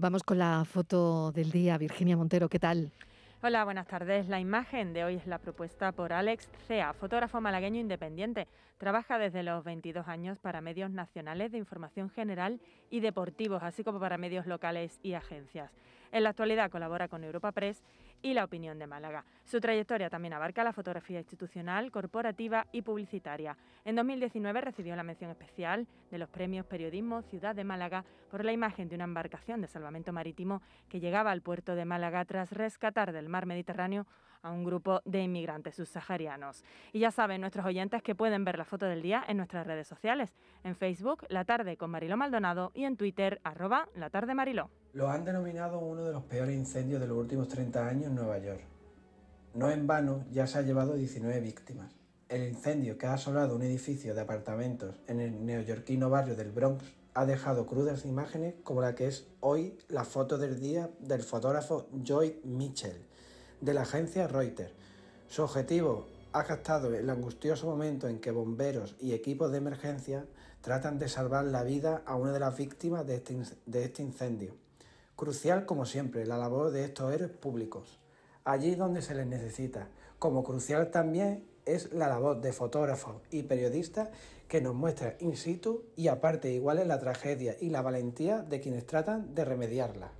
Vamos con la foto del día. Virginia Montero, ¿qué tal? Hola, buenas tardes. La imagen de hoy es la propuesta por Alex Cea, fotógrafo malagueño independiente. Trabaja desde los 22 años para medios nacionales de información general y deportivos, así como para medios locales y agencias. En la actualidad colabora con Europa Press y La Opinión de Málaga. Su trayectoria también abarca la fotografía institucional, corporativa y publicitaria. En 2019 recibió la mención especial de los premios Periodismo Ciudad de Málaga por la imagen de una embarcación de salvamento marítimo que llegaba al puerto de Málaga tras rescatar del mar Mediterráneo a un grupo de inmigrantes subsaharianos. Y ya saben nuestros oyentes que pueden ver la foto del día en nuestras redes sociales, en Facebook La Tarde con Mariló Maldonado y en Twitter arroba La Tarde Mariló. Lo han denominado uno de los peores incendios de los últimos 30 años en Nueva York. No en vano, ya se ha llevado 19 víctimas. El incendio que ha asolado un edificio de apartamentos en el neoyorquino barrio del Bronx ha dejado crudas imágenes como la que es hoy la foto del día del fotógrafo Joy Mitchell de la agencia Reuters. Su objetivo ha captado el angustioso momento en que bomberos y equipos de emergencia tratan de salvar la vida a una de las víctimas de este, este incendio. Crucial, como siempre, la labor de estos héroes públicos, allí donde se les necesita. Como crucial también es la labor de fotógrafos y periodistas que nos muestran in situ y aparte igual es la tragedia y la valentía de quienes tratan de remediarla.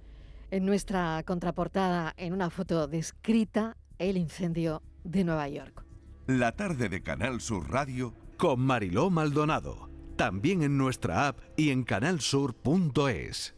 En nuestra contraportada, en una foto descrita, el incendio de Nueva York. La tarde de Canal Sur Radio con Mariló Maldonado. También en nuestra app y en canalsur.es.